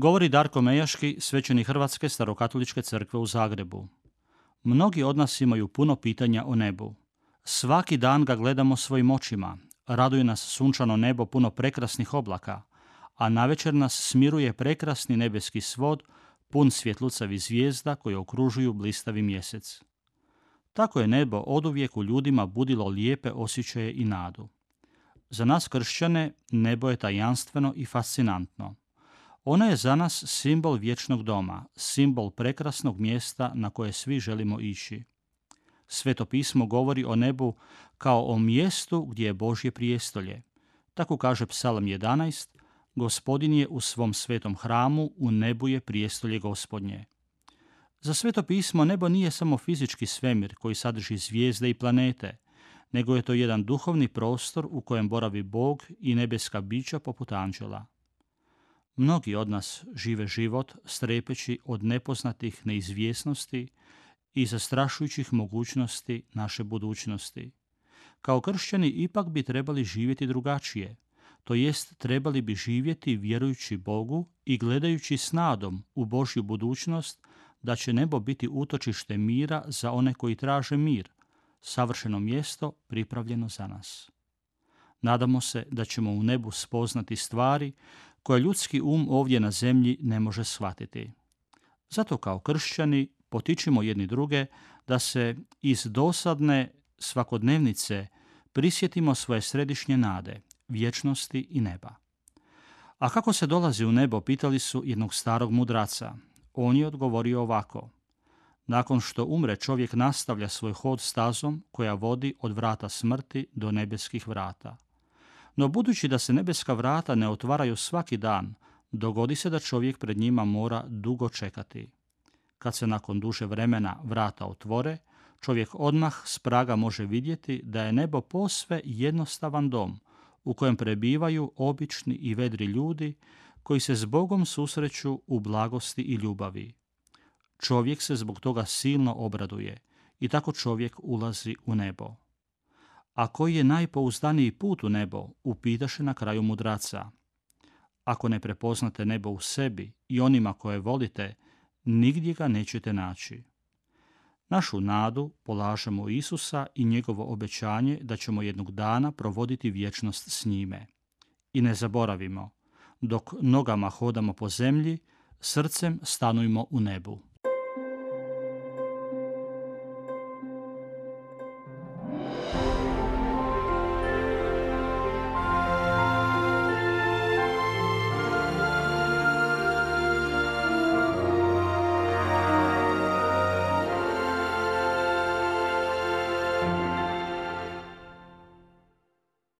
Govori Darko Mejaški, svećeni Hrvatske starokatoličke crkve u Zagrebu. Mnogi od nas imaju puno pitanja o nebu. Svaki dan ga gledamo svojim očima. Raduje nas sunčano nebo puno prekrasnih oblaka, a navečer nas smiruje prekrasni nebeski svod pun svjetlucavi zvijezda koje okružuju blistavi mjesec. Tako je nebo oduvijek u ljudima budilo lijepe osjećaje i nadu. Za nas kršćane nebo je tajanstveno i fascinantno. Ona je za nas simbol vječnog doma, simbol prekrasnog mjesta na koje svi želimo ići. Sveto pismo govori o nebu kao o mjestu gdje je Božje prijestolje. Tako kaže Psalam 11, Gospodin je u svom svetom hramu, u nebu je prijestolje gospodnje. Za sveto pismo nebo nije samo fizički svemir koji sadrži zvijezde i planete, nego je to jedan duhovni prostor u kojem boravi Bog i nebeska bića poput anđela. Mnogi od nas žive život strepeći od nepoznatih neizvjesnosti i zastrašujućih mogućnosti naše budućnosti. Kao kršćani ipak bi trebali živjeti drugačije, to jest trebali bi živjeti vjerujući Bogu i gledajući s nadom u Božju budućnost da će nebo biti utočište mira za one koji traže mir, savršeno mjesto pripravljeno za nas. Nadamo se da ćemo u nebu spoznati stvari koje ljudski um ovdje na zemlji ne može shvatiti. Zato kao kršćani potičimo jedni druge da se iz dosadne svakodnevnice prisjetimo svoje središnje nade, vječnosti i neba. A kako se dolazi u nebo, pitali su jednog starog mudraca. On je odgovorio ovako. Nakon što umre, čovjek nastavlja svoj hod stazom koja vodi od vrata smrti do nebeskih vrata. No budući da se nebeska vrata ne otvaraju svaki dan, dogodi se da čovjek pred njima mora dugo čekati. Kad se nakon duže vremena vrata otvore, čovjek odmah s praga može vidjeti da je nebo posve jednostavan dom u kojem prebivaju obični i vedri ljudi koji se s Bogom susreću u blagosti i ljubavi. Čovjek se zbog toga silno obraduje i tako čovjek ulazi u nebo. A koji je najpouzdaniji put u nebo, upitaše na kraju mudraca. Ako ne prepoznate nebo u sebi i onima koje volite, nigdje ga nećete naći. Našu nadu polažemo Isusa i njegovo obećanje da ćemo jednog dana provoditi vječnost s njime. I ne zaboravimo, dok nogama hodamo po zemlji, srcem stanujmo u nebu.